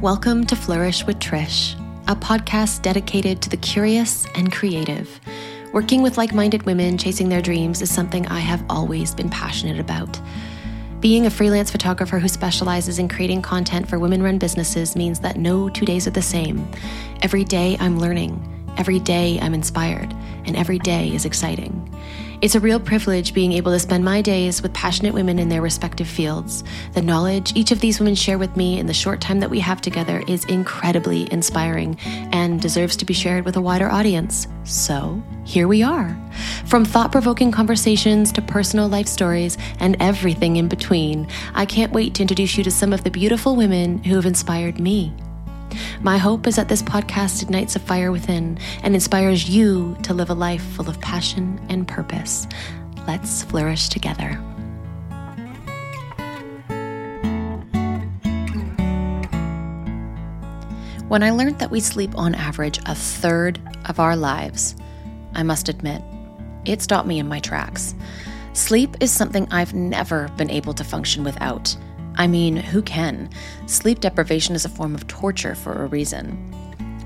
Welcome to Flourish with Trish, a podcast dedicated to the curious and creative. Working with like minded women chasing their dreams is something I have always been passionate about. Being a freelance photographer who specializes in creating content for women run businesses means that no two days are the same. Every day I'm learning, every day I'm inspired, and every day is exciting. It's a real privilege being able to spend my days with passionate women in their respective fields. The knowledge each of these women share with me in the short time that we have together is incredibly inspiring and deserves to be shared with a wider audience. So, here we are. From thought provoking conversations to personal life stories and everything in between, I can't wait to introduce you to some of the beautiful women who have inspired me. My hope is that this podcast ignites a fire within and inspires you to live a life full of passion and purpose. Let's flourish together. When I learned that we sleep on average a third of our lives, I must admit, it stopped me in my tracks. Sleep is something I've never been able to function without. I mean, who can? Sleep deprivation is a form of torture for a reason.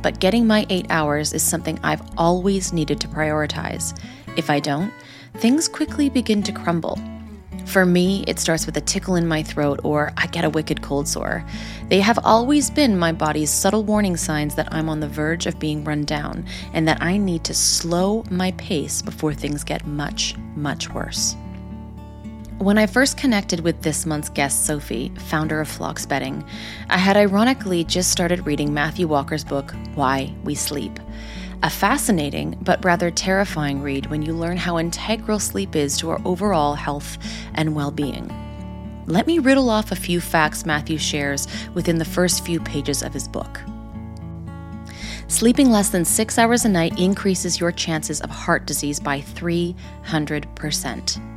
But getting my eight hours is something I've always needed to prioritize. If I don't, things quickly begin to crumble. For me, it starts with a tickle in my throat or I get a wicked cold sore. They have always been my body's subtle warning signs that I'm on the verge of being run down and that I need to slow my pace before things get much, much worse. When I first connected with this month's guest, Sophie, founder of Floks Bedding, I had ironically just started reading Matthew Walker's book, Why We Sleep. A fascinating but rather terrifying read when you learn how integral sleep is to our overall health and well being. Let me riddle off a few facts Matthew shares within the first few pages of his book. Sleeping less than six hours a night increases your chances of heart disease by 300%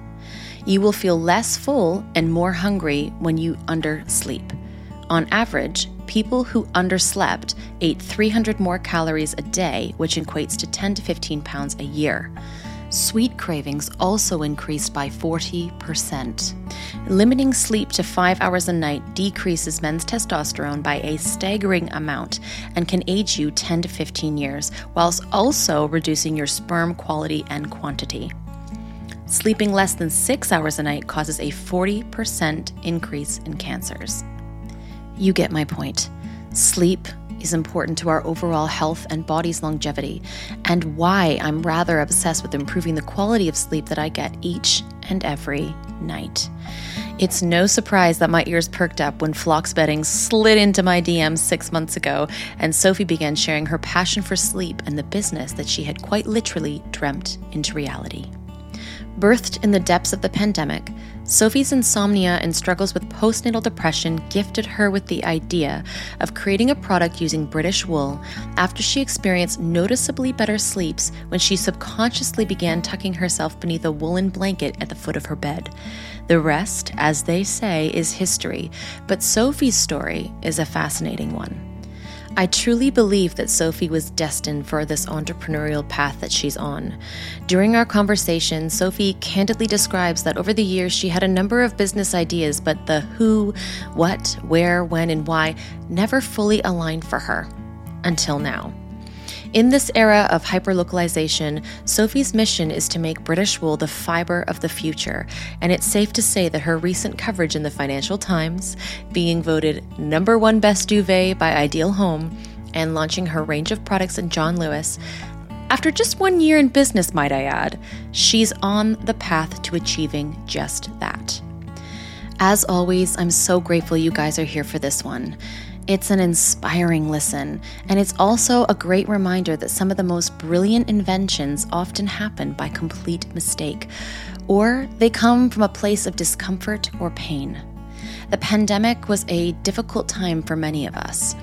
you will feel less full and more hungry when you undersleep. On average, people who underslept ate 300 more calories a day, which equates to 10 to 15 pounds a year. Sweet cravings also increased by 40%. Limiting sleep to five hours a night decreases men's testosterone by a staggering amount and can age you 10 to 15 years, whilst also reducing your sperm quality and quantity. Sleeping less than six hours a night causes a 40% increase in cancers. You get my point. Sleep is important to our overall health and body's longevity, and why I'm rather obsessed with improving the quality of sleep that I get each and every night. It's no surprise that my ears perked up when Floks Bedding slid into my DMs six months ago, and Sophie began sharing her passion for sleep and the business that she had quite literally dreamt into reality. Birthed in the depths of the pandemic, Sophie's insomnia and struggles with postnatal depression gifted her with the idea of creating a product using British wool after she experienced noticeably better sleeps when she subconsciously began tucking herself beneath a woolen blanket at the foot of her bed. The rest, as they say, is history, but Sophie's story is a fascinating one. I truly believe that Sophie was destined for this entrepreneurial path that she's on. During our conversation, Sophie candidly describes that over the years she had a number of business ideas, but the who, what, where, when, and why never fully aligned for her until now. In this era of hyperlocalization, Sophie's mission is to make British wool the fiber of the future, and it's safe to say that her recent coverage in the Financial Times, being voted number one best duvet by Ideal Home, and launching her range of products in John Lewis, after just one year in business, might I add, she's on the path to achieving just that. As always, I'm so grateful you guys are here for this one. It's an inspiring listen, and it's also a great reminder that some of the most brilliant inventions often happen by complete mistake, or they come from a place of discomfort or pain. The pandemic was a difficult time for many of us,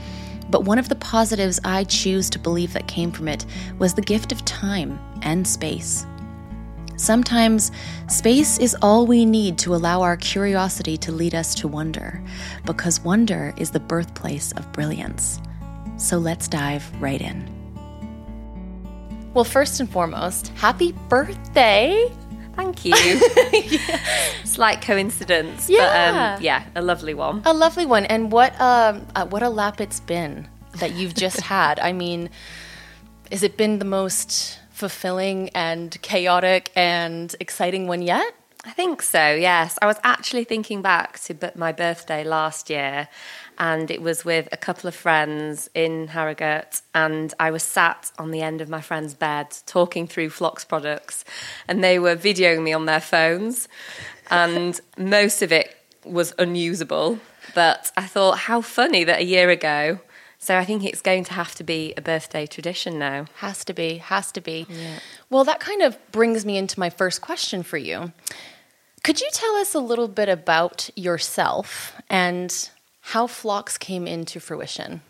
but one of the positives I choose to believe that came from it was the gift of time and space. Sometimes space is all we need to allow our curiosity to lead us to wonder, because wonder is the birthplace of brilliance. So let's dive right in. Well, first and foremost, happy birthday! Thank you. Slight coincidence, Yeah. but um, yeah, a lovely one. A lovely one. And what um uh, what a lap it's been that you've just had. I mean, has it been the most fulfilling and chaotic and exciting one yet? I think so, yes. I was actually thinking back to my birthday last year, and it was with a couple of friends in Harrogate, and I was sat on the end of my friend's bed talking through Floks products, and they were videoing me on their phones, and most of it was unusable. But I thought, how funny that a year ago. So I think it's going to have to be a birthday tradition now. Has to be, has to be. Well, that kind of brings me into my first question for you. Could you tell us a little bit about yourself and how Floks came into fruition?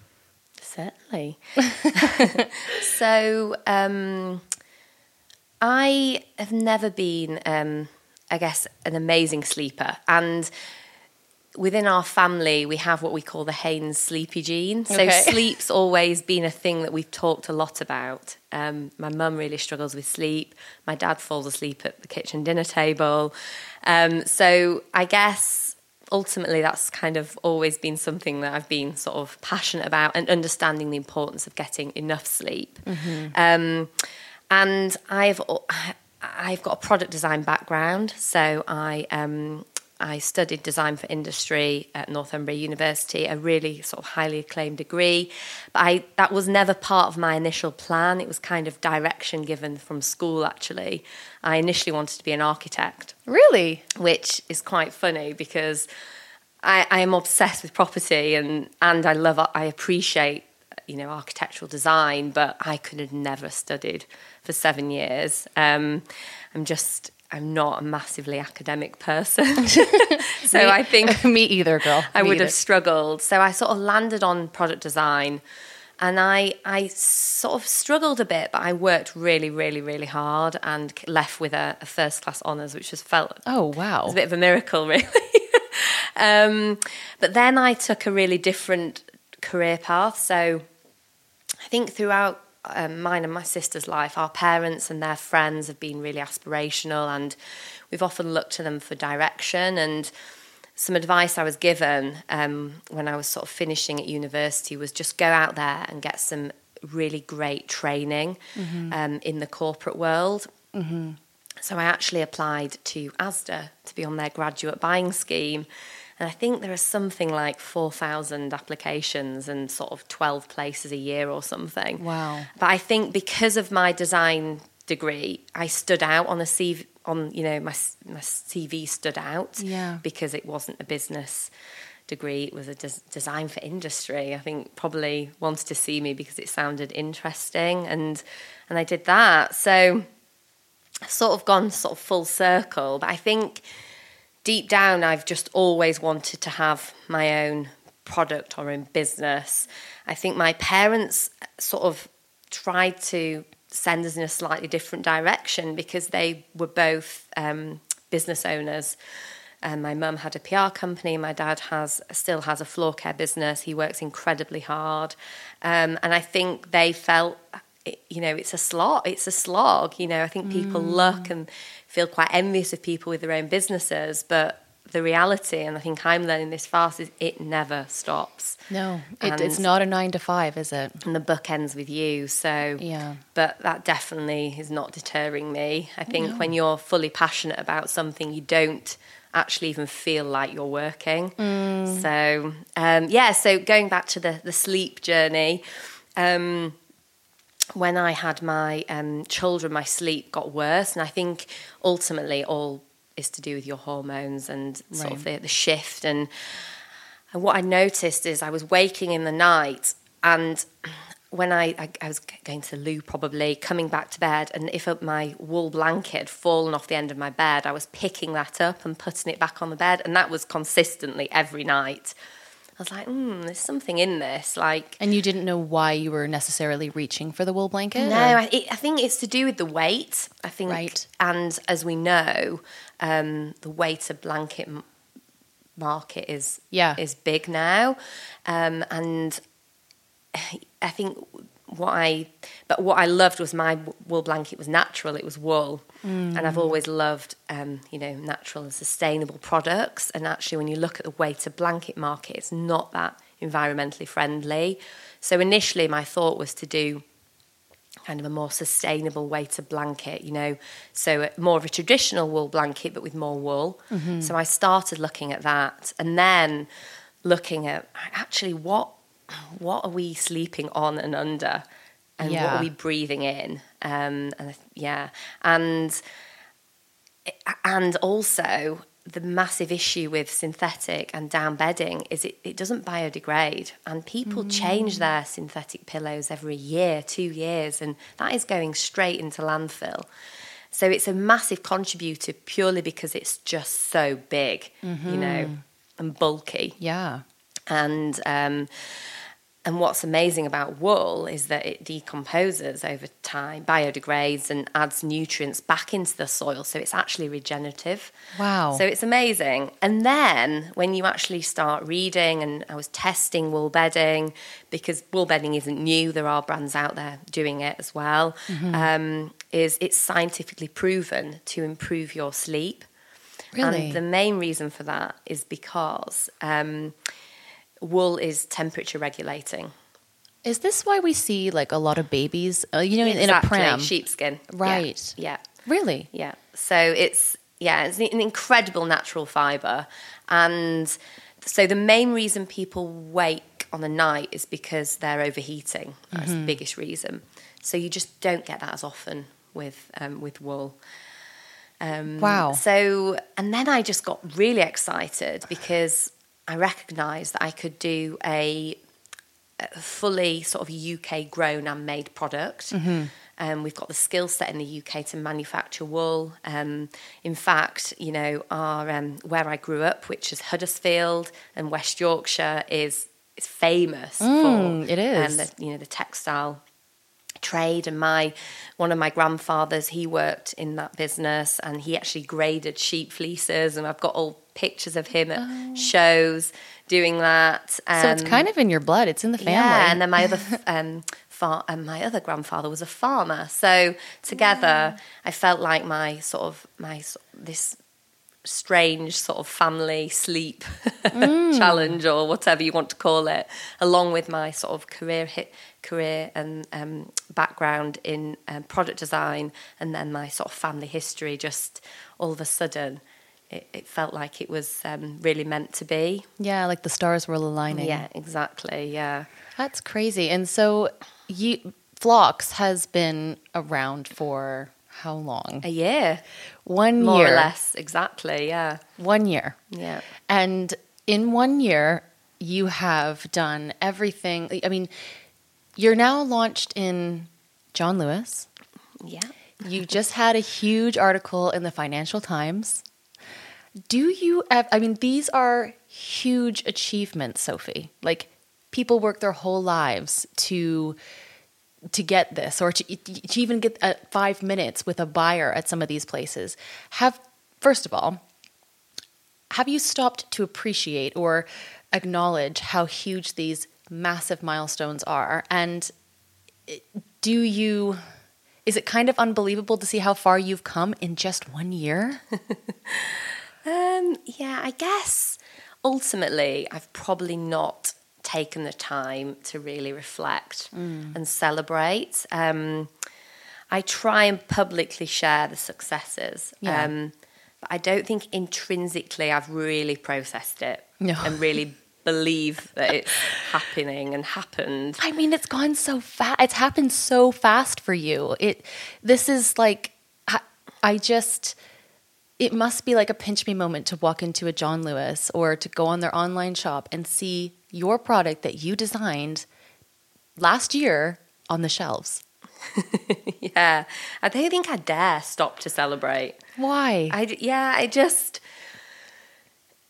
Certainly. so, um, I have never been, um, I guess, an amazing sleeper. And within our family, we have what we call the Haynes sleepy gene. So, Okay. sleep's always been a thing that we've talked a lot about. Um, my mum really struggles with sleep. My dad falls asleep at the kitchen dinner table. Um, so, I guess ultimately that's kind of always been something that I've been sort of passionate about and understanding the importance of getting enough sleep. Um, and I've I've got a product design background, so I um, I studied design for industry at Northumbria University, a really sort of highly acclaimed degree. But I that was never part of my initial plan. It was kind of direction given from school. Actually, I initially wanted to be an architect Really? which is quite funny because I, I am obsessed with property and and I love I appreciate you know architectural design, but I could have never studied for seven years. Um, I'm just I'm not a massively academic person, so I think me either, girl. I Me would either. have struggled. So I sort of landed on product design and I I sort of struggled a bit, but I worked really, really, really hard and left with a, a first class honours, which just felt Oh, wow. a bit of a miracle, really. um, but then I took a really different career path. So I think throughout um, mine and my sister's life, our parents and their friends have been really aspirational, and we've often looked to them for direction. And some advice I was given um, when I was sort of finishing at university was just go out there and get some really great training um, in the corporate world. So I actually applied to ASDA to be on their graduate buying scheme. And I think there are something like 4,000 applications and sort of 12 places a year or something. Wow. But I think because of my design degree, I stood out on a CV, on, you know, my, my CV stood out Yeah. because it wasn't a business degree, it was a des- design for industry. I think probably wanted to see me because it sounded interesting and and I did that. So I've sort of gone sort of full circle, but I think deep down I've just always wanted to have my own product or own business. I think my parents sort of tried to send us in a slightly different direction because they were both um, business owners. Um, my mum had a PR company. My dad has still has a floor care business. He works incredibly hard, um, and I think they felt, it- you know, it's a slog. It's a slog. You know, I think people look and feel quite envious of people with their own businesses, but the reality, and I think I'm learning this fast, is it never stops. No, it, it's not a nine to five, is it? And the book ends with you. So Yeah. but that definitely is not deterring me. I think when you're fully passionate about something, you don't actually even feel like you're working. So um, yeah, so going back to the the sleep journey. Um, when I had my um, children, my sleep got worse, and I think ultimately all is to do with your hormones and sort of the, the shift. And and what I noticed is I was waking in the night, and when I, I, I was going to the loo, probably coming back to bed, and if my wool blanket had fallen off the end of my bed, I was picking that up and putting it back on the bed, and that was consistently every night. I was like, hmm, there's something in this. Like, And you didn't know why you were necessarily reaching for the wool blanket? no, I, it, I think it's to do with the weight. I think, Right. and as we know, um, the weight blanket m- market is Yeah. is big now, um, and I think what I, but what I loved was my wool blanket was natural. It was wool, mm. and I've always loved, um, you know, natural and sustainable products. And actually, when you look at the weighted blanket market, it's not that environmentally friendly. So initially, my thought was to do kind of a more sustainable weighted blanket, you know, so more of a traditional wool blanket but with more wool. Mm-hmm. So I started looking at that, and then looking at actually what what are we sleeping on and under? And yeah. what are we breathing in? Um, and yeah. And and also the massive issue with synthetic and down bedding is it, it doesn't biodegrade. And people mm. change their synthetic pillows every year two years and that is going straight into landfill. So it's a massive contributor purely because it's just so big mm-hmm. you know and bulky. Yeah and um, and what's amazing about wool is that it decomposes over time, biodegrades, and adds nutrients back into the soil. So it's actually regenerative. Wow. So it's amazing. And then when you actually start reading, and I was testing wool bedding because wool bedding isn't new, there are brands out there doing it as well. Mm-hmm. Um, is it's scientifically proven to improve your sleep. Really? And the main reason for that is because. Um, wool is temperature regulating. Is this why we see like a lot of babies, uh, you know, exactly. in a pram? Sheepskin. Right. Yeah. yeah. Really? Yeah. So it's, yeah, it's an incredible natural fiber. And so the main reason people wake on the night is because they're overheating. That's mm-hmm. the biggest reason. So you just don't get that as often with um, with wool. Um, wow. So, and then I just got really excited because I recognised that I could do a, a, fully sort of UK grown and made product. Mm-hmm. Um, we've got the skill set in the UK to manufacture wool. Um, in fact, you know, our um, where I grew up, which is Huddersfield and West Yorkshire, is is famous mm, for it is. Um, the, you know the textile trade and my one of my grandfathers he worked in that business and he actually graded sheep fleeces and I've got all pictures of him at oh. shows doing that. Um, so it's kind of in your blood. It's in the family. Yeah, and then my other um, far, and my other grandfather was a farmer. So together, I felt like my sort of my this strange sort of family sleep mm. challenge or whatever you want to call it, along with my sort of career hit, career and um, background in um, product design, and then my sort of family history. Just all of a sudden, it, it felt like it was um, really meant to be. Yeah, like the stars were aligning. Yeah, exactly. Yeah, that's crazy. And so, you Floks has been around for how long? A year. One More year. More or less, exactly, yeah. One year. Yeah. And in one year, you have done everything. I mean, you're now launched in John Lewis. Yeah. you just had a huge article in the Financial Times. Do you, I mean, these are huge achievements, Sophie. Like, people work their whole lives to to get this or to, to even get uh, five minutes with a buyer at some of these places have first of all have you stopped to appreciate or acknowledge how huge these massive milestones are? And do you is it kind of unbelievable to see how far you've come in just one year? Um, yeah i guess ultimately i've probably not taken the time to really reflect mm. and celebrate. Um, I try and publicly share the successes. Yeah. Um, but I don't think intrinsically I've really processed it no. and really believe that it's happening and happened. I mean, it's gone so fast. It's happened so fast for you. It. This is like, I, I just. It must be like a pinch me moment to walk into a John Lewis or to go on their online shop and see your product that you designed last year on the shelves. yeah, I don't think I dare stop to celebrate. Why? I yeah, I just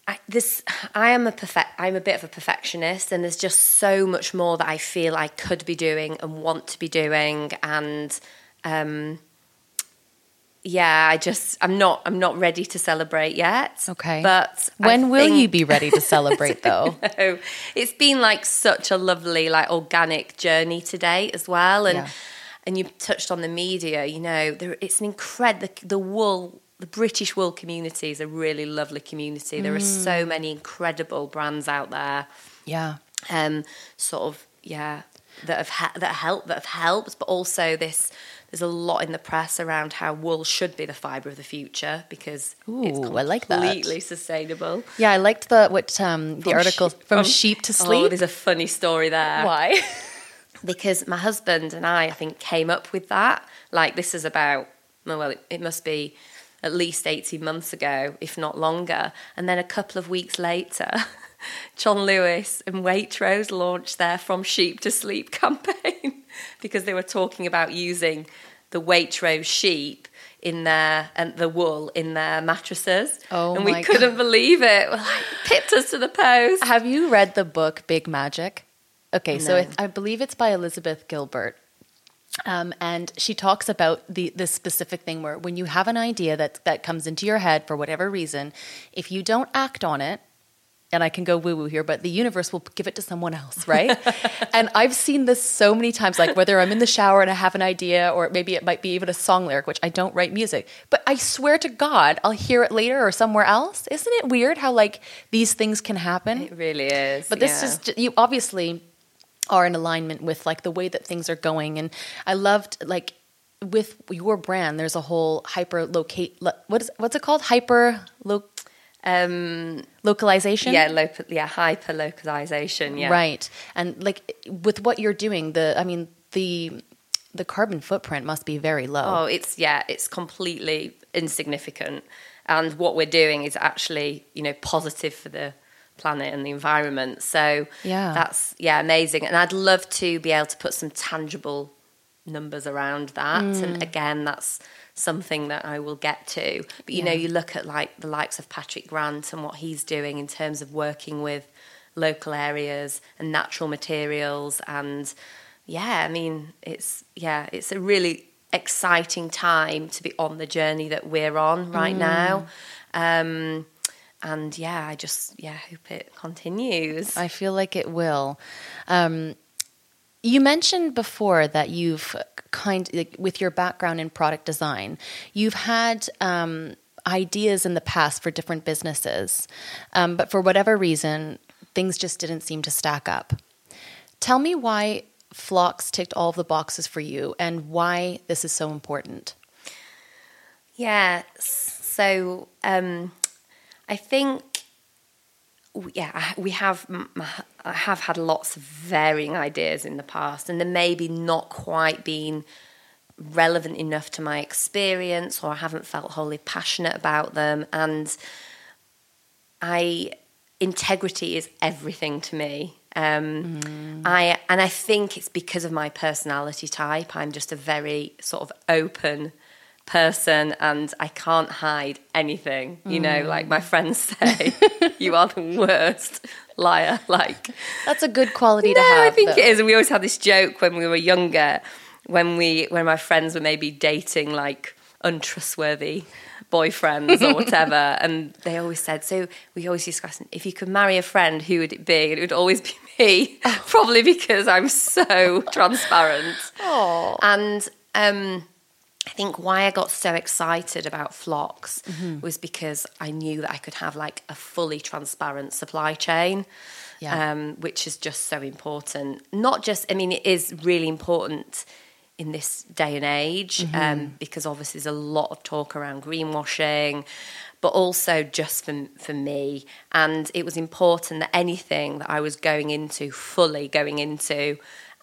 I, this I am a perfect I'm a bit of a perfectionist and there's just so much more that I feel I could be doing and want to be doing and um yeah, I just I'm not I'm not ready to celebrate yet. Okay. But I When will you be ready to celebrate though? know. It's been like such a lovely, like organic journey today as well. And Yeah. and you touched on the media. You know, there, it's an incredible the, the wool. The British wool community is a really lovely community. There are so many incredible brands out there. Yeah. Um, sort of yeah, that have ha- that help that have helped, but also this. There's a lot in the press around how wool should be the fibre of the future because it's Ooh, I like that. completely sustainable. Yeah, I liked the what um the From article sheep- from, sheep to sleep. Oh, sleep. there's a funny story there. Why? Because my husband and I, I think, came up with that. Like, this is about, well, it, it must be at least 18 months ago, if not longer. And then a couple of weeks later, John Lewis and Waitrose launched their From Sheep to Sleep campaign because they were talking about using the Waitrose sheep in their and the wool in their mattresses. Oh and we couldn't believe it. We're like, pipped us to the post. Have you read the book Big Magic? Okay, so it, I believe it's by Elizabeth Gilbert. Um, and she talks about the this specific thing where when you have an idea that that comes into your head for whatever reason, if you don't act on it, and I can go woo woo here, but the universe will give it to someone else, right? and I've seen this so many times, like whether I'm in the shower and I have an idea, or maybe it might be even a song lyric, which I don't write music, but I swear to God, I'll hear it later or somewhere else. Isn't it weird how like these things can happen? It really is. But this yeah. is you obviously are in alignment with like the way that things are going, and I loved like with your brand. There's a whole hyper locate. What is what's it called? Hyper lo- um, localization. yeah, local, yeah, hyper localization. Yeah, Right, and like with what you're doing, the I mean the the carbon footprint must be very low. Oh, it's yeah, it's completely insignificant, and what we're doing is actually you know positive for the planet and the environment. So Yeah. that's yeah amazing, and I'd love to be able to put some tangible numbers around that. Mm. And again, that's something that I will get to. But you know, you look at like the likes of Patrick Grant and what he's doing in terms of working with local areas and natural materials and yeah, I mean, it's yeah, it's a really exciting time to be on the journey that we're on right now. Um and yeah, I just yeah, hope it continues. I feel like it will. Um, you mentioned before that you've kind like, with your background in product design, you've had um, ideas in the past for different businesses, um, but for whatever reason, things just didn't seem to stack up. Tell me why Floks ticked all of the boxes for you and why this is so important. Yeah. So um, I think, yeah, we have. I have had lots of varying ideas in the past, and they maybe not quite been relevant enough to my experience, or I haven't felt wholly passionate about them. And I, integrity is everything to me. Um, I and I think it's because of my personality type. I'm just a very sort of open person and I can't hide anything. You know, like my friends say, you are the worst liar. Like, That's a good quality to have. I think though. it is. We always had this joke when we were younger, when we when my friends were maybe dating like untrustworthy boyfriends or whatever, and they always said. So we always discussed if you could marry a friend, who would it be? And it would always be me, probably because I'm so transparent. Oh. And um, I think why I got so excited about Floks Mm-hmm. was because I knew that I could have like a fully transparent supply chain, Yeah. um, which is just so important. Not just, I mean, it is really important in this day and age Mm-hmm. um, because obviously there's a lot of talk around greenwashing. But also just for for me, and it was important that anything that I was going into, fully going into,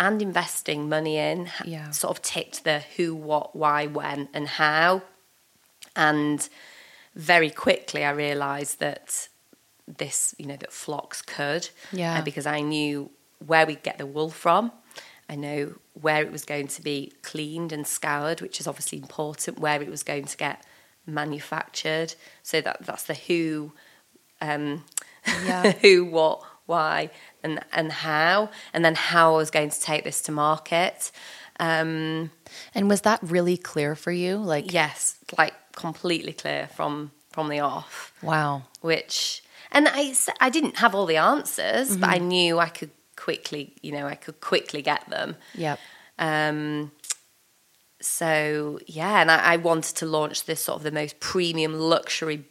and investing money in, Yeah. sort of ticked the who, what, why, when, and how. And very quickly, I realised that this, you know, that Floks could, Yeah. uh, because I knew where we'd get the wool from. I know where it was going to be cleaned and scoured, which is obviously important. Where it was going to get manufactured, so that that's the who, um, Yeah. who, what, why, and and how, and then how I was going to take this to market. Um, And was that really clear for you? Like, yes, like completely clear from from the off. wow. Which and I I didn't have all the answers, but I knew I could quickly, you know, I could quickly get them. Yep. Um, so yeah, and I, I wanted to launch this sort of the most premium luxury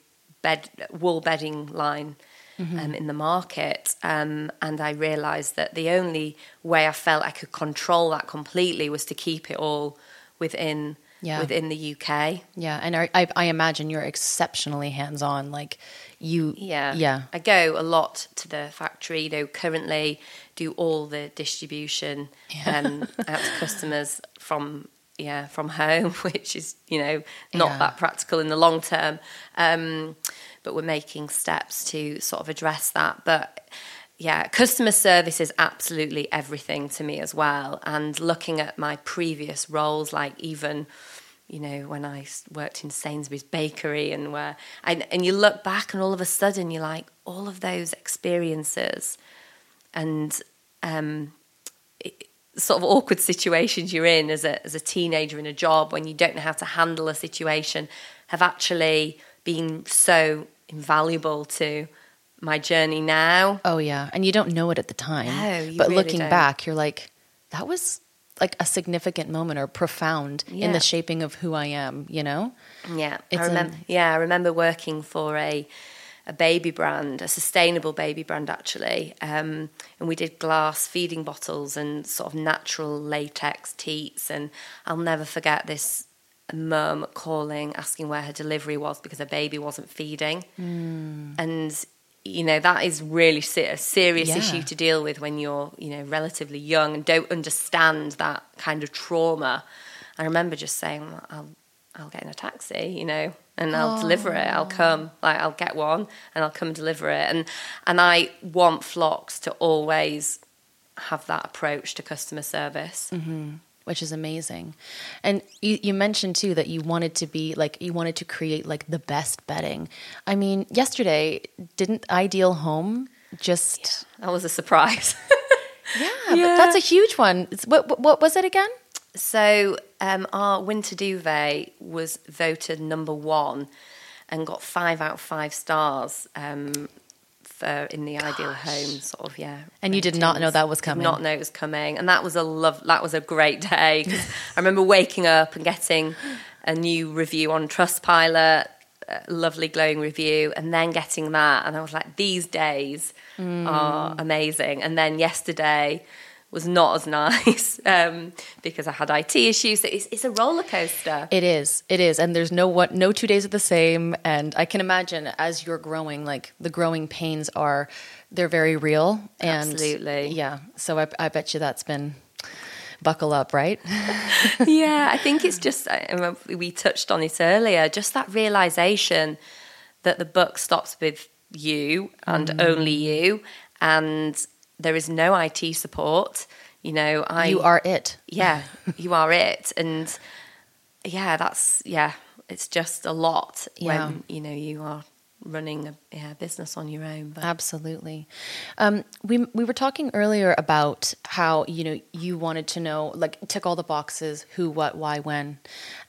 bed wool bedding line um, in the market, um, and I realised that the only way I felt I could control that completely was to keep it all within Yeah. within the UK. Yeah. And I, I, imagine you're exceptionally hands on. Like, you, Yeah. Yeah. I go a lot to the factory, you know, currently do all the distribution um, out to customers from yeah, from home, which is, you know, not Yeah. that practical in the long term. Um, but we're making steps to sort of address that. But yeah, customer service is absolutely everything to me as well. And looking at my previous roles, like even you know, when I worked in Sainsbury's bakery and where, and, and you look back and all of a sudden you're like, all of those experiences and um, it, sort of awkward situations you're in as a, as a teenager in a job when you don't know how to handle a situation have actually been so invaluable to my journey now. Oh yeah, and you don't know it at the time. No, but really looking don't. back, you're like, that was like a significant moment or profound in the shaping of who I am. You know? Yeah, It's I remember. an- yeah, I remember working for a a baby brand, a sustainable baby brand actually, um, and we did glass feeding bottles and sort of natural latex teats, and I'll never forget this mum calling asking where her delivery was because her baby wasn't feeding, Hmm. and you know that is really a serious Yeah. issue to deal with when you're you know relatively young and don't understand that kind of trauma. I remember just saying, "I'll I'll get in a taxi, you know, and I'll deliver it. I'll come, like I'll get one, and I'll come and deliver it." And and I want Floks to always have that approach to customer service. Which is amazing. And you, you mentioned too that you wanted to be like, you wanted to create like the best bedding. I mean, yesterday, didn't Ideal Home just. That was a surprise. Yeah, but that's a huge one. What, what, what was it again? So um, our winter duvet was voted number one and got five out of five stars um, for in the ideal home sort of yeah. And you did not know that was Did coming. not know it was coming, and that was a love. That was a great day. I remember waking up and getting a new review on Trustpilot. Lovely glowing review and then getting that and I was like these days Mm. are amazing and then yesterday was not as nice um, because I had IT issues. It's, it's a roller coaster. It is. It is. And there's no what no two days are the same. And I can imagine as you're growing, like the growing pains are they're very real. And Absolutely. Yeah. So I, I bet you that's been buckle up, right? yeah, I think it's just we touched on it earlier. Just that realization that the buck stops with you and only you, and there is no IT support. You know, I you are it. yeah, you are it, and yeah, that's yeah, it's just a lot Yeah. when you know you are running a yeah, business on your own. But Absolutely. Um, we we were talking earlier about how you know you wanted to know like tick all the boxes who, what, why, when,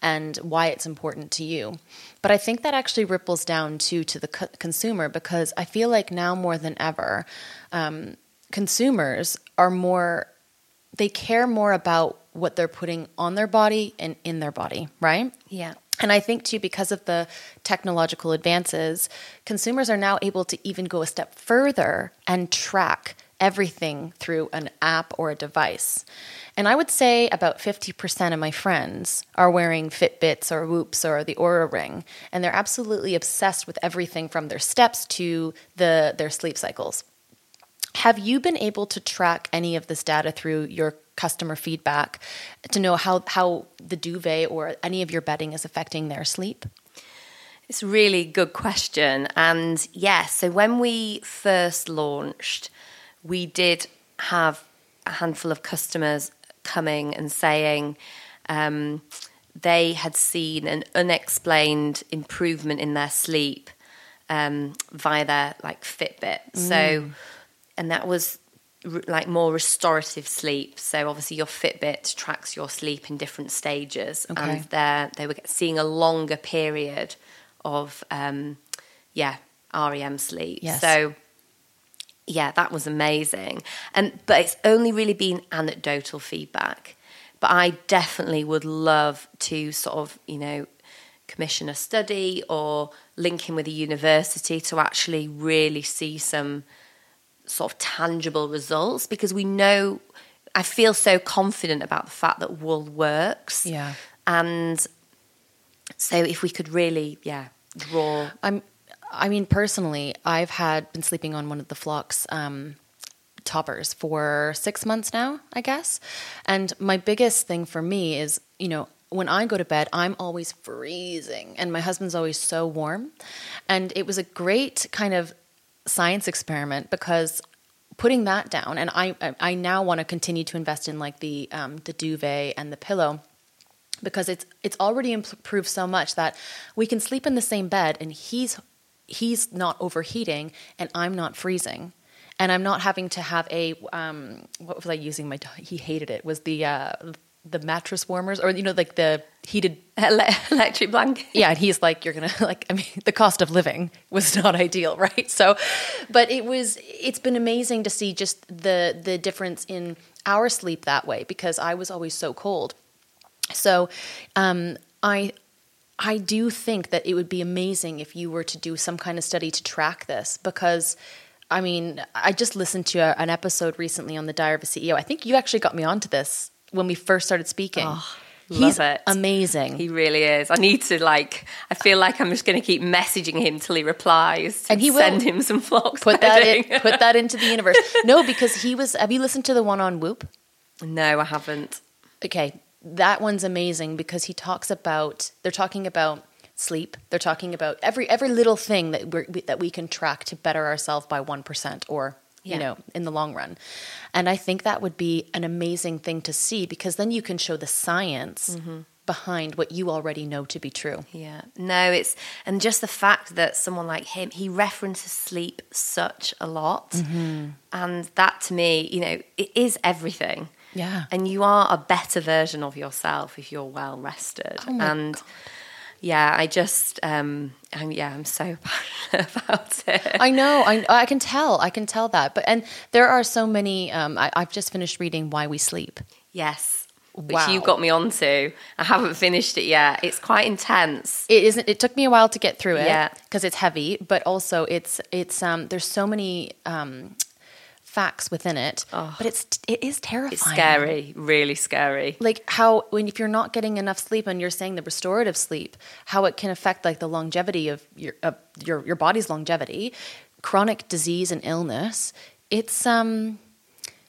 and why it's important to you. But I think that actually ripples down too to the co- consumer because I feel like now more than ever, um, consumers are more they care more about what they're putting on their body and in their body, right? yeah, And I think too, because of the technological advances, consumers are now able to even go a step further and track everything through an app or a device. And I would say about 50% of my friends are wearing Fitbits or Whoops or the Oura Ring, and they're absolutely obsessed with everything from their steps to the, their sleep cycles. Have you been able to track any of this data through your customer feedback to know how, how the duvet or any of your bedding is affecting their sleep? It's a really good question. And yes, so when we first launched, we did have a handful of customers coming and saying um, they had seen an unexplained improvement in their sleep um, via their like Fitbit. So, and that was like more restorative sleep. So obviously your Fitbit tracks your sleep in different stages, Okay. and they they were seeing a longer period of um, yeah REM sleep. Yes. So yeah, that was amazing. And but it's only really been anecdotal feedback. But I definitely would love to sort of, you know, commission a study or link in with a university to actually really see some sort of tangible results because we know I feel so confident about the fact that wool works. Yeah. And so if we could really, yeah, draw I'm. I mean, personally, I've had been sleeping on one of the Floks um, toppers for six months now, I guess. And my biggest thing for me is, you know, when I go to bed, I'm always freezing, and my husband's always so warm. And it was a great kind of science experiment because putting that down, and I I- now want to continue to invest in like the um, the duvet and the pillow because it's it's already improved so much that we can sleep in the same bed and he's he's not overheating and I'm not freezing. And I'm not having to have a um, what was I using? My he hated it was the uh, the mattress warmers or you know like the heated ele- electric blanket. yeah and he's like you're gonna like i mean the cost of living was not ideal right so but it was it's been amazing to see just the the difference in our sleep that way because i was always so cold so um i i do think that it would be amazing if you were to do some kind of study to track this because I mean, I just listened to a, an episode recently on the Diary of a CEO. I think you actually got me onto this when we first started speaking. Oh, He's love it. amazing. He really is. I need to like. I feel like I'm just going to keep messaging him till he replies, And he will. send him some Floks. put that in, put that into the universe. No, because he was. Have you listened to the one on Whoop? no, I haven't. Okay, that one's amazing because he talks about. They're talking about sleep. They're talking about every every little thing that we that we can track to better ourselves by one percent or. You know, in the long run. And I think that would be an amazing thing to see because then you can show the science behind what you already know to be true. Yeah, no, it's and just the fact that someone like him, he references sleep such a lot, Mm-hmm. and that to me, you know, it is everything. Yeah. and you are a better version of yourself if you're well rested. Oh and yeah, I just, um, I'm, yeah, I'm so passionate about it. I know. I I can tell. I can tell that. But and there are so many. Um, I, I've just finished reading Why We Sleep. yes, which Wow. you got me onto. I haven't finished it yet. It's quite intense. It isn't. It took me a while to get through it. Yeah. because it's heavy, but also it's it's um. There's so many um, facts within it, but it's it is terrifying. It's scary, really scary. Like how when if you're not getting enough sleep and you're saying the restorative sleep, how it can affect like the longevity of your of your your body's longevity, chronic disease and illness. It's um,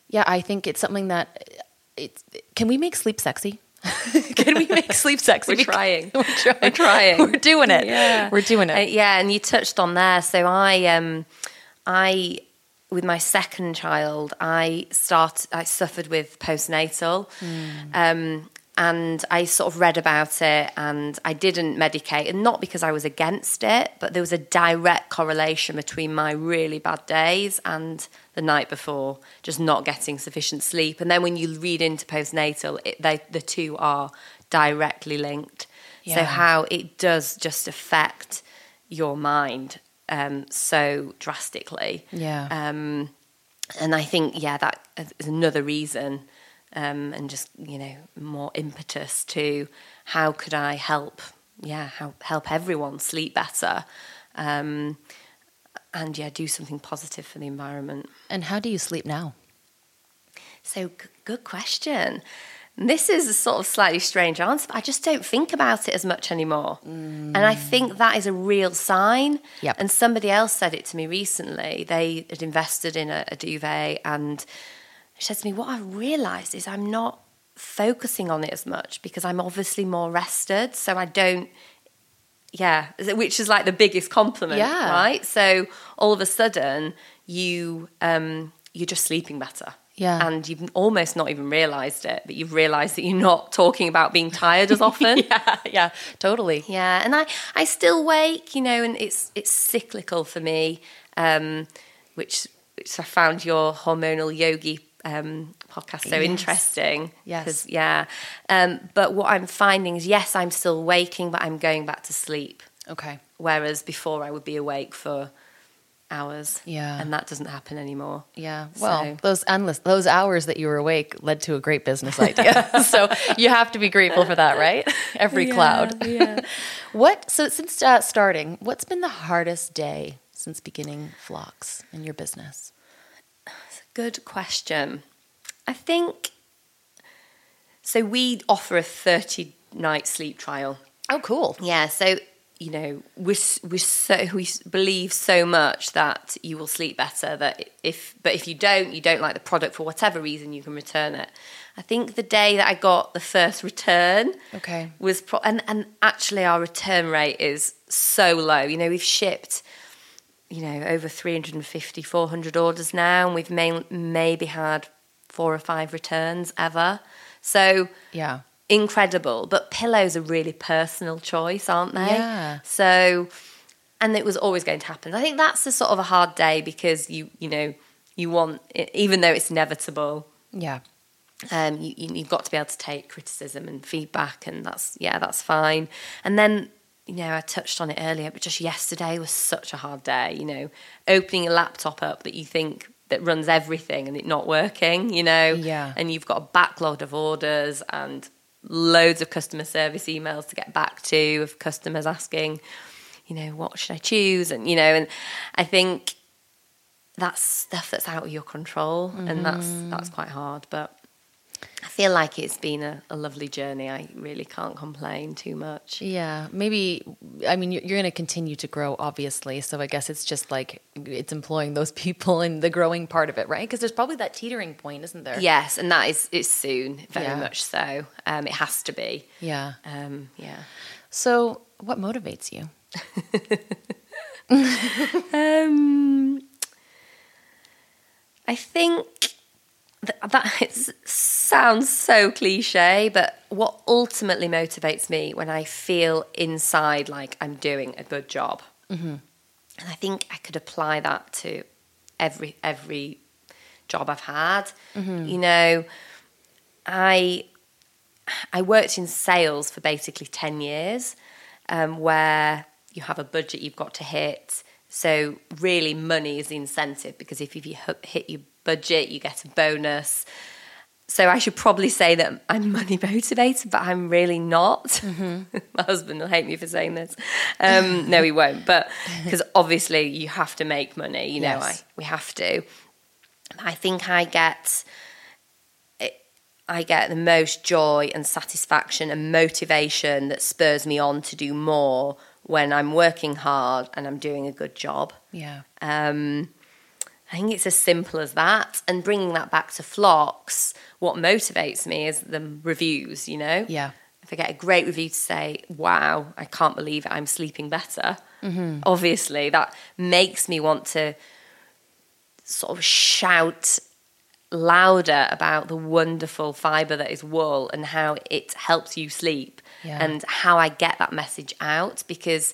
yeah, I think it's something that it's. Can we make sleep sexy? can we make sleep sexy? We're trying. We're trying. We're trying. We're doing it. Yeah, We're doing it. Uh, yeah, and you touched on there. So I, um, I, with my second child, I start. I suffered with postnatal, um, and I sort of read about it, and I didn't medicate, and not because I was against it, but there was a direct correlation between my really bad days and the night before, just not getting sufficient sleep. And then when you read into postnatal, it, they, the two are directly linked. So how it does just affect your mind um, so drastically. Yeah. Um, and I think, yeah, that is another reason, um, and just you know more impetus to how could I help, yeah, how help everyone sleep better, um, and yeah, do something positive for the environment. and how do you sleep now? So g- good question. This is a sort of slightly strange answer, but I just don't think about it as much anymore. And I think that is a real sign. Yep. And somebody else said it to me recently. They had invested in a, a duvet, and she said to me, What I've realised is I'm not focusing on it as much because I'm obviously more rested. So I don't, yeah, which is like the biggest compliment, Yeah. right? So all of a sudden, you, um, you're just sleeping better. Yeah. And you've almost not even realized it, but you've realized that you're not talking about being tired as often. yeah, yeah, totally. Yeah, and I, I still wake, you know, and it's it's cyclical for me, um, which which I found your hormonal yogi um, podcast so Yes. interesting. Yes. yeah. Um, but what I'm finding is, yes, I'm still waking, but I'm going back to sleep. Okay. Whereas before I would be awake for hours. Yeah. And that doesn't happen anymore. Yeah. Well, So- those endless those hours that you were awake led to a great business idea. so you have to be grateful for that, right? Every cloud. Yeah. What? So since uh, starting, what's been the hardest day since beginning Floks in your business? Good question. I think so. We offer a 30 night sleep trial. Oh, cool. Yeah, so you know we we so we believe so much that you will sleep better. That if but if you don't, you don't like the product for whatever reason, you can return it. I think the day that I got the first return Okay. was pro- and and actually our return rate is so low. You know we've shipped you know over 350 400 orders now and we've may- maybe had four or five returns ever. So Yeah. Incredible. But pillows are really personal choice, aren't they? Yeah. So, and it was always going to happen. I think that's the sort of a hard day because you, you know, you want, even though it's inevitable, Yeah. um, you, you- you've got to be able to take criticism and feedback, and that's yeah, that's fine. And then you know, I touched on it earlier, but just yesterday was such a hard day. You know, opening a laptop up that you think that runs everything and it not working. You know, Yeah. and you've got a backlog of orders and loads of customer service emails to get back to of customers asking, you know, what should I choose, and you know, and I think that's stuff that's out of your control, and that's mm. that's quite hard, but. I feel like it's been a, a lovely journey. I really can't complain too much. Yeah, maybe. I mean, you're, you're going to continue to grow, obviously. So I guess it's just like it's employing those people and the growing part of it, right? Because there's probably that teetering point, isn't there? Yes, and that is it's soon, very Yeah. much so. Um, it has to be. Yeah. Um, yeah. So, what motivates you? Um, I think that, it sounds so cliche, but what ultimately motivates me when I feel inside like I'm doing a good job, and I think I could apply that to every every job I've had. You know, I I worked in sales for basically 10 years, um, where you have a budget you've got to hit. So, really, money is the incentive because if you hit- hit your budget, you get a bonus. So, I should probably say that I'm money motivated, but I'm really not. My husband will hate me for saying this. Um, no, he won't. But because obviously, you have to make money, you know, Yes. I, we have to. I think I get I get the most joy and satisfaction and motivation that spurs me on to do more when I'm working hard and I'm doing a good job. Yeah. Um, I think it's as simple as that. And bringing that back to Floks, what motivates me is the reviews, you know? Yeah. If I get a great review to say, wow, I can't believe it, I'm sleeping better, mm-hmm. obviously that makes me want to sort of shout louder about the wonderful fiber that is wool and how it helps you sleep Yeah. and how I get that message out because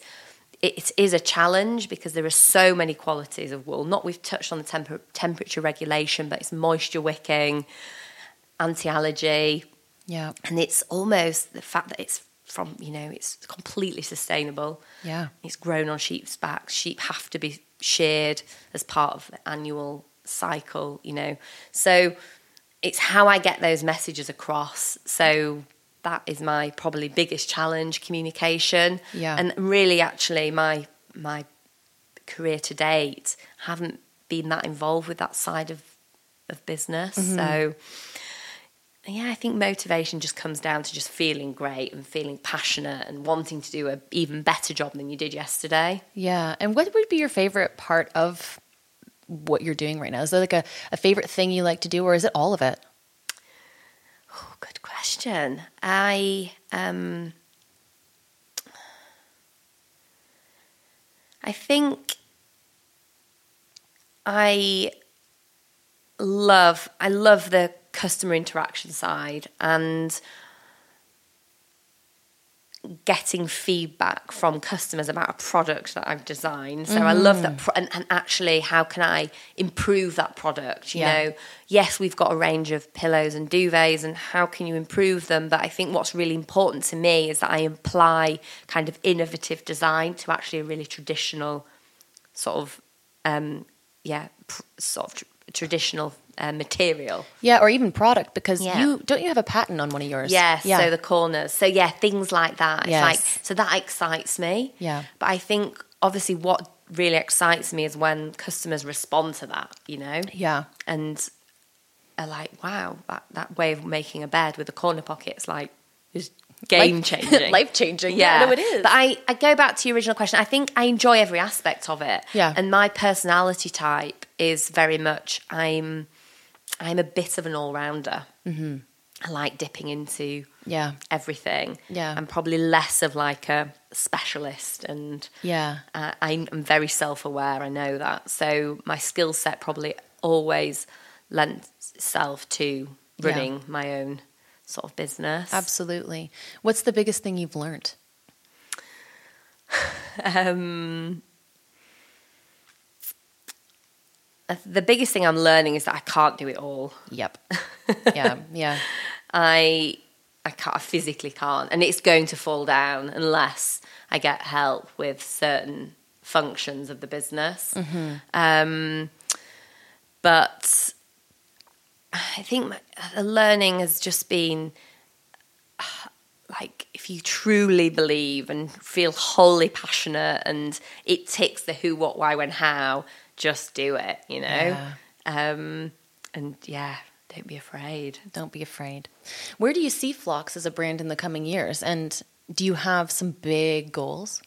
it is a challenge because there are so many qualities of wool. Not we've touched on the temper- temperature regulation, but it's moisture wicking, anti-allergy, Yeah. and it's almost the fact that it's from you know it's completely sustainable. Yeah. It's grown on sheep's backs. Sheep have to be sheared as part of the annual cycle, you know. So it's how I get those messages across. So that is my probably biggest challenge, communication. Yeah. And really actually my my career to date haven't been that involved with that side of of business. Mm-hmm. So yeah, I think motivation just comes down to just feeling great and feeling passionate and wanting to do a even better job than you did yesterday. Yeah. And what would be your favorite part of what you're doing right now? Is there like a, a favorite thing you like to do, or is it all of it? Oh, good question. I um I think I love I love the customer interaction side and getting feedback from customers about a product that I've designed. So I love that. Pro- and, and actually, how can I improve that product? You Yeah. know, yes, we've got a range of pillows and duvets, and how can you improve them? But I think what's really important to me is that I apply kind of innovative design to actually a really traditional sort of, um, yeah, pr- sort of tr- traditional uh, material. Yeah, or even product because Yeah. you don't you have a patent on one of yours? Yes, Yeah. so the corners. So yeah, things like that. It's Yes. like so that excites me. Yeah. But I think obviously what really excites me is when customers respond to that, you know? yeah. And are like, wow, that, that way of making a bed with the corner pockets like is game changing. Life changing. Yeah, no, it is. But I, I go back to your original question. I think I enjoy every aspect of it. Yeah. And my personality type is very much I'm I'm a bit of an all rounder. Mm-hmm. I like dipping into yeah. everything. Yeah. I'm probably less of like a specialist and Yeah. uh, I'm, I'm very self aware. I know that. So my skill set probably always lends itself to running my own sort of business. Absolutely. What's the biggest thing you've learned? Um, uh, the biggest thing I'm learning is that I can't do it all. Yep. yeah. Yeah. I I can't I physically can't, and it's going to fall down unless I get help with certain functions of the business. Um, but I think my, the learning has just been like if you truly believe and feel wholly passionate, and it ticks the who, what, why, when, how. Just do it, you know. Yeah. Um, and yeah, don't be afraid. Don't be afraid. Where do you see Floks as a brand in the coming years? And do you have some big goals?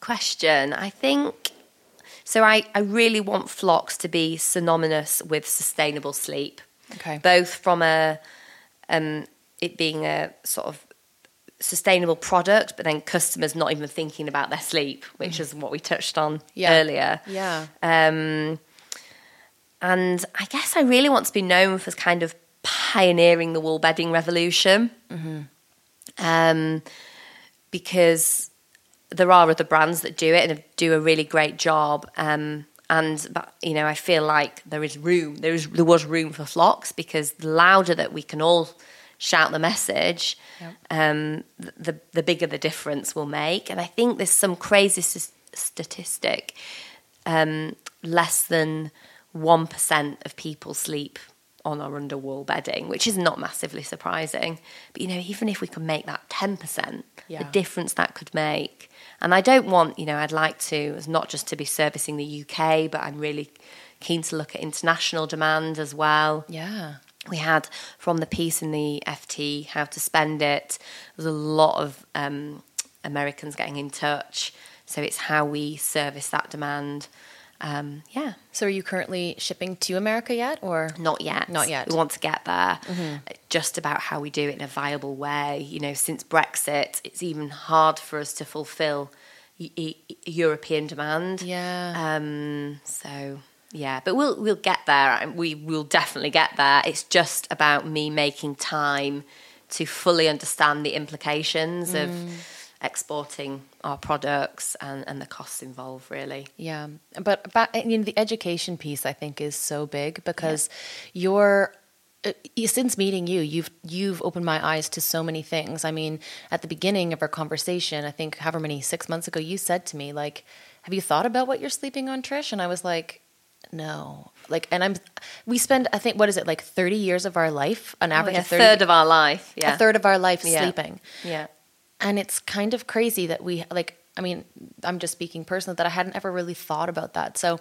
question. I think so. I, I really want Floks to be synonymous with sustainable sleep, Okay. both from a um, it being a sort of sustainable product, but then customers not even thinking about their sleep, which is what we touched on Yeah. earlier. Yeah. Um, and I guess I really want to be known for kind of pioneering the wool bedding revolution. Um, because there are other brands that do it and do a really great job. Um, and but you know, I feel like there is room. There is there was room for Floks because the louder that we can all shout the message, um, the the bigger the difference will make. And I think there's some crazy s- statistic. Um, less than one percent of people sleep on our under wool bedding, which is not massively surprising. But you know, even if we could make that ten percent, Yeah. the difference that could make. And I don't want, you know, I'd like to, it's not just to be servicing the UK, but I'm really keen to look at international demand as well. Yeah. We had from the piece in the FT, How to Spend It, there's a lot of um, Americans getting in touch. So it's how we service that demand. Um, yeah, So are you currently shipping to America yet or not yet. Not yet. We want to get there. Just about how we do it in a viable way. You know, since Brexit, it's even hard for us to fulfil e- e- European demand. Yeah. Um, so yeah, but we'll we'll get there. We will definitely get there. It's just about me making time to fully understand the implications of exporting our products and, and the costs involved. Really. Yeah, but back, the education piece I think is so big because you're uh, since meeting you, you've you've opened my eyes to so many things. I mean, at the beginning of our conversation, I think however many six months ago, you said to me like, "Have you thought about what you're sleeping on, Trish?" And I was like. No, like, and I'm. We spend, I think, what is it, like thirty years of our life, an oh, average Oh, yeah, of 30, third of our life. Yeah. a third of our life Yeah. sleeping Yeah. and it's kind of crazy that we like i mean i'm just speaking personally that i hadn't ever really thought about that so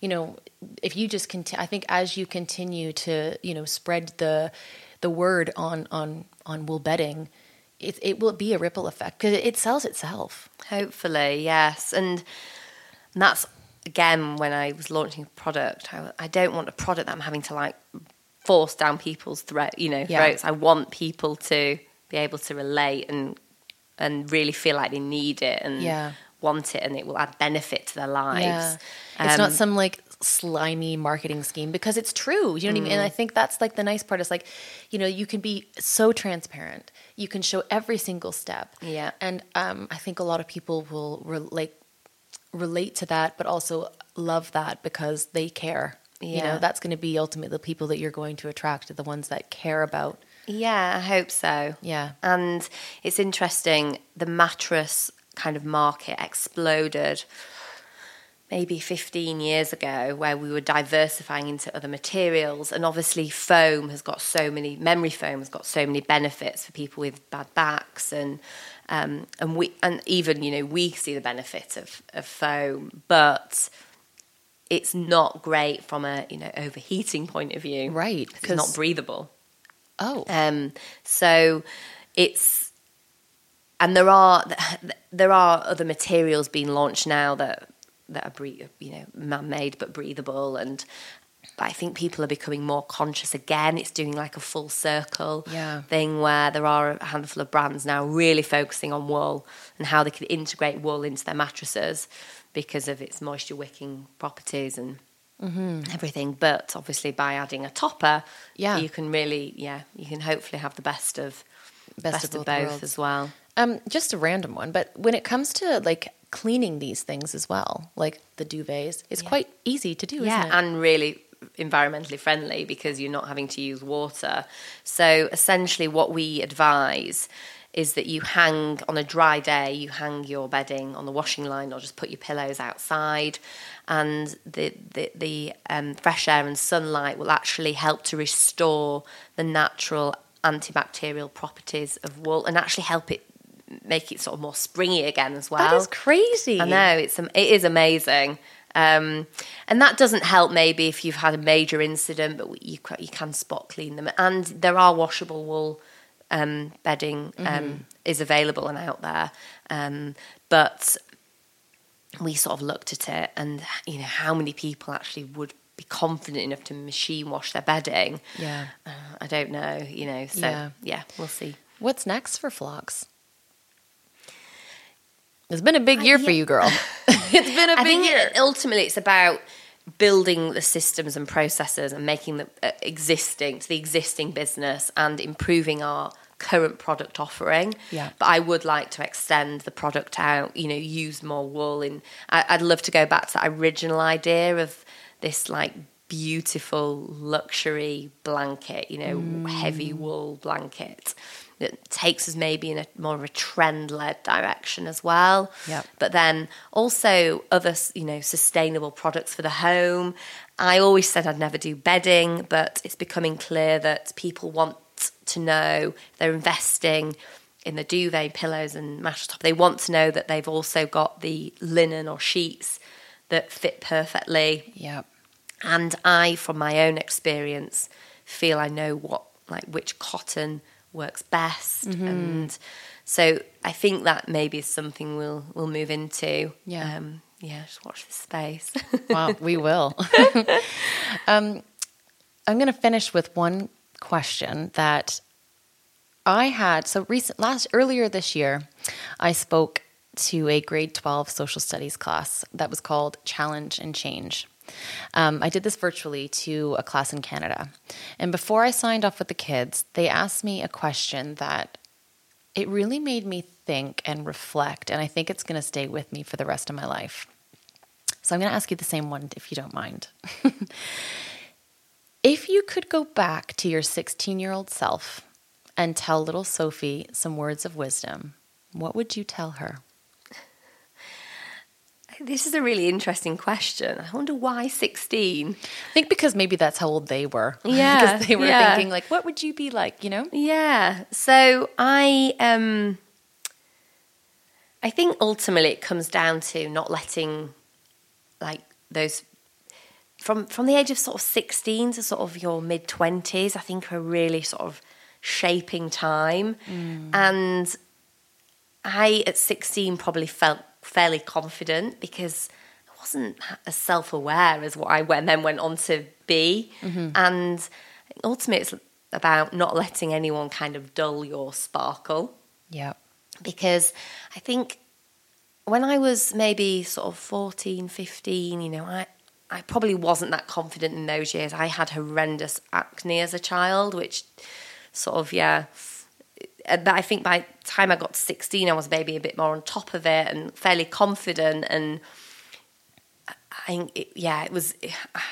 you know if you just continue i think as you continue to you know spread the the word on on on wool bedding it, it will be a ripple effect because it sells itself Hopefully, yes. And, and that's again when I was launching a product. I, I don't want a product that I'm having to like force down people's throat, you know, Yeah. throats. I want people to be able to relate and and really feel like they need it and Yeah. want it, and it will add benefit to their lives. yeah it's not Um, some like slimy marketing scheme because it's true. You know what I mean? And I think that's like the nice part is like, you know, you can be so transparent. You can show every single step. Yeah. And um, I think a lot of people will re- like relate to that, but also love that because they care. You know, that's going to be ultimately the people that you're going to attract, are the ones that care about. Yeah, I hope so. Yeah. And it's interesting, the mattress kind of market exploded maybe 15 years ago where we were diversifying into other materials and obviously foam has got so many memory foam has got so many benefits for people with bad backs and um, and we and even you know we see the benefit of, of foam but it's not great from a you know overheating point of view Right, it's 'cause- not breathable Oh. um, so it's and there are there are other materials being launched now that that are you know man-made but breathable and but I think people are becoming more conscious again. It's doing like a full circle Yeah. thing where there are a handful of brands now really focusing on wool and how they can integrate wool into their mattresses because of its moisture wicking properties and everything. But obviously, by adding a topper, Yeah. you can really, yeah, you can hopefully have the best of Best best, of of, both both, worlds. as well. Um, just a random one, but when it comes to like cleaning these things as well, like the duvets, it's quite easy to do, yeah, isn't it? and really environmentally friendly because you're not having to use water. So essentially, what we advise is that you hang on a dry day, you hang your bedding on the washing line, or just put your pillows outside, and the the, the um, fresh air and sunlight will actually help to restore the natural antibacterial properties of wool and actually help it make it sort of more springy again as well. that is crazy. I know it's it is amazing, um, and that doesn't help maybe if you've had a major incident, but you you can spot clean them. And there are washable wool um, bedding um, is available and out there, um, but we sort of looked at it, and you know how many people actually would be confident enough to machine wash their bedding. Yeah. uh, I don't know. You know, so Yeah. yeah, we'll see. What's next for Floks? It's been a big year for yeah. you, girl. it's been a I big think year. ultimately it's about building the systems and processes and making the uh, existing to the existing business and improving our current product offering. Yeah. But I would like to extend the product out, you know, use more wool in I, I'd love to go back to that original idea of this like beautiful luxury blanket, you know, heavy wool blanket that takes us maybe in a more of a trend led direction as well. Yep. But then also other, you know, sustainable products for the home. I always said I'd never do bedding, but it's becoming clear that people want to know they're investing in the duvet, pillows, and mattress top. They want to know that they've also got the linen or sheets that fit perfectly. yeah. And I, from my own experience, feel I know what like which cotton works best, Mm-hmm. and so I think that maybe is something we'll we'll move into. Yeah. um, yeah. Just watch this space. Wow, we will. um, I'm going to finish with one question that I had. So recent last earlier this year, I spoke to a grade 12 social studies class that was called Challenge and Change. Um, I did this virtually to a class in Canada. And before I signed off with the kids, they asked me a question that it really made me think and reflect. And I think it's going to stay with me for the rest of my life. So I'm going to ask you the same one if you don't mind. if you could go back to your 16 year old self and tell little Sophie some words of wisdom, what would you tell her? This is a really interesting question. I wonder why sixteen. I think because maybe that's how old they were. Yeah, because they were yeah. thinking, like, what would you be like, you know? Yeah. So I um I think ultimately it comes down to not letting like those from from the age of sort of 16 to sort of your mid 20s I think are really sort of shaping time and I at 16 probably felt fairly confident because I wasn't as self-aware as what I went then went on to be mm-hmm. and ultimately it's about not letting anyone kind of dull your sparkle Yeah. because I think when I was maybe sort of 14, 15, you know, I, I probably wasn't that confident in those years. I had horrendous acne as a child, which sort of yeah. But I think by the time I got to 16, I was maybe a bit more on top of it and fairly confident. And I it, yeah, it was,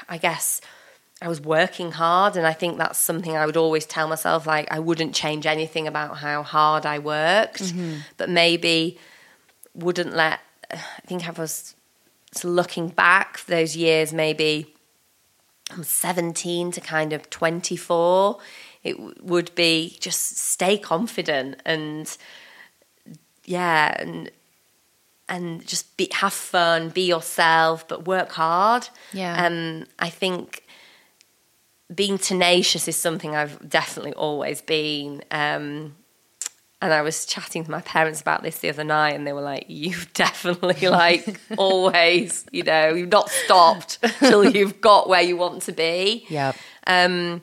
I guess, I was working hard. And I think that's something I would always tell myself like, I wouldn't change anything about how hard I worked, mm-hmm. but maybe wouldn't let, I think I was looking back those years, maybe I'm 17 to kind of 24, it w- would be just stay confident and yeah, and and just be have fun, be yourself, but work hard. Yeah. Um, I think being tenacious is something I've definitely always been. Um, and I was chatting to my parents about this the other night, and they were like, "You've definitely like always, you know, you've not stopped till you've got where you want to be." Yeah. Um,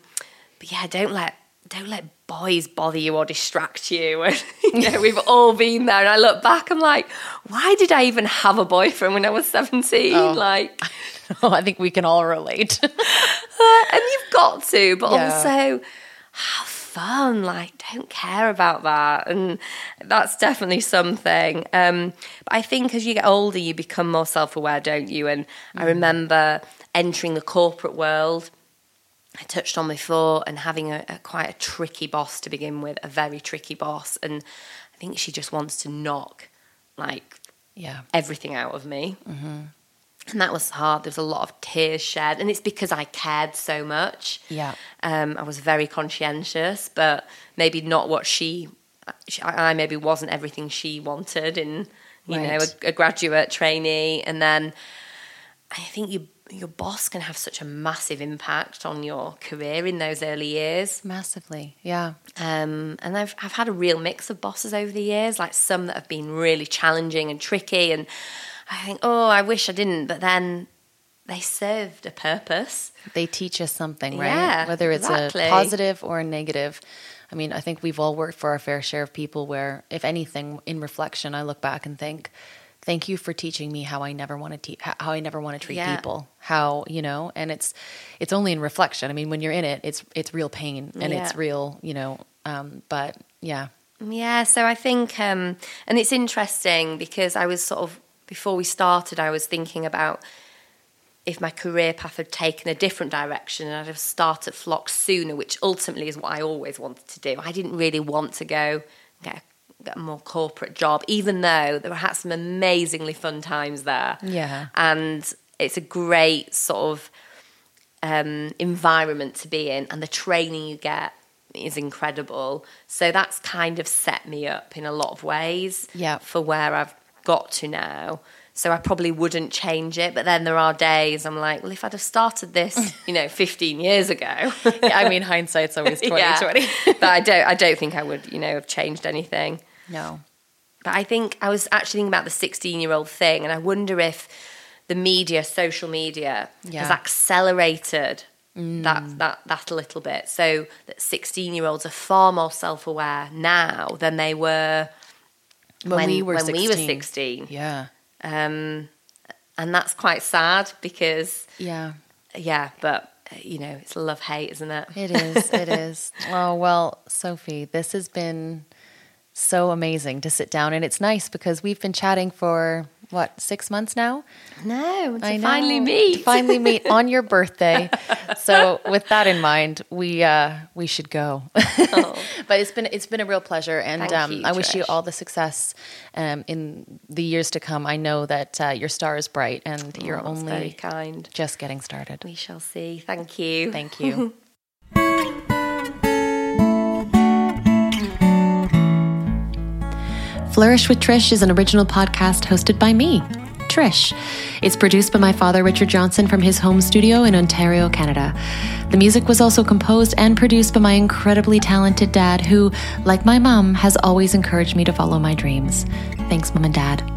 but yeah, don't let don't let boys bother you or distract you. And you know, we've all been there. And I look back, I'm like, why did I even have a boyfriend when I was 17? Oh. Like, oh, I think we can all relate. and you've got to, but yeah. also have fun. Like, don't care about that. And that's definitely something. Um, but I think as you get older, you become more self aware, don't you? And mm. I remember entering the corporate world. I touched on before and having a, a, quite a tricky boss to begin with, a very tricky boss, and I think she just wants to knock like yeah everything out of me. Mm-hmm and that was hard. There was a lot of tears shed, and it's because I cared so much. Yeah, um, I was very conscientious, but maybe not what she, she I maybe wasn't everything she wanted in, you right. know, a, a, graduate trainee, and then I think you your boss can have such a massive impact on your career in those early years. Massively, yeah. Um, and I've I've had a real mix of bosses over the years, like some that have been really challenging and tricky and I think, oh, I wish I didn't, but then they served a purpose. They teach us something, right? Yeah, Whether it's exactly. a positive or a negative. I mean, I think we've all worked for our fair share of people where, if anything, in reflection, I look back and think, thank you for teaching me how I never want to how I never want to treat yeah. people. How you know, and it's it's only in reflection. I mean, when you're in it, it's it's real pain and yeah. it's real, you know. Um, but yeah, yeah. So I think, um, and it's interesting because I was sort of before we started, I was thinking about if my career path had taken a different direction and I'd have started Floks sooner, which ultimately is what I always wanted to do. I didn't really want to go get a, a more corporate job, even though there had some amazingly fun times there. Yeah. And it's a great sort of um, environment to be in, and the training you get is incredible. So that's kind of set me up in a lot of ways yeah. for where I've got to now. So I probably wouldn't change it. But then there are days I'm like, well, if I'd have started this, you know, 15 years ago. yeah, I mean, hindsight's always 2020. yeah. but I don't, I don't think I would, you know, have changed anything. No. But I think I was actually thinking about the 16 year old thing, and I wonder if the media, social media, yeah. has accelerated mm. that that that a little bit. So that 16 year olds are far more self aware now than they were when, when we were when 16. we were 16. Yeah. Um, and that's quite sad because yeah, yeah, but you know, it's love hate, isn't it? It is. It is. Oh well, Sophie, this has been so amazing to sit down, and it's nice because we've been chatting for what six months now. No, to I finally meet, to finally meet on your birthday. so with that in mind, we uh, we should go. Oh. but it's been it's been a real pleasure, and um, you, I wish you all the success um, in the years to come. I know that uh, your star is bright, and oh, you're only kind, just getting started. We shall see. Thank you. Thank you. Flourish with Trish is an original podcast hosted by me, Trish. It's produced by my father, Richard Johnson, from his home studio in Ontario, Canada. The music was also composed and produced by my incredibly talented dad, who, like my mom, has always encouraged me to follow my dreams. Thanks, Mom and Dad.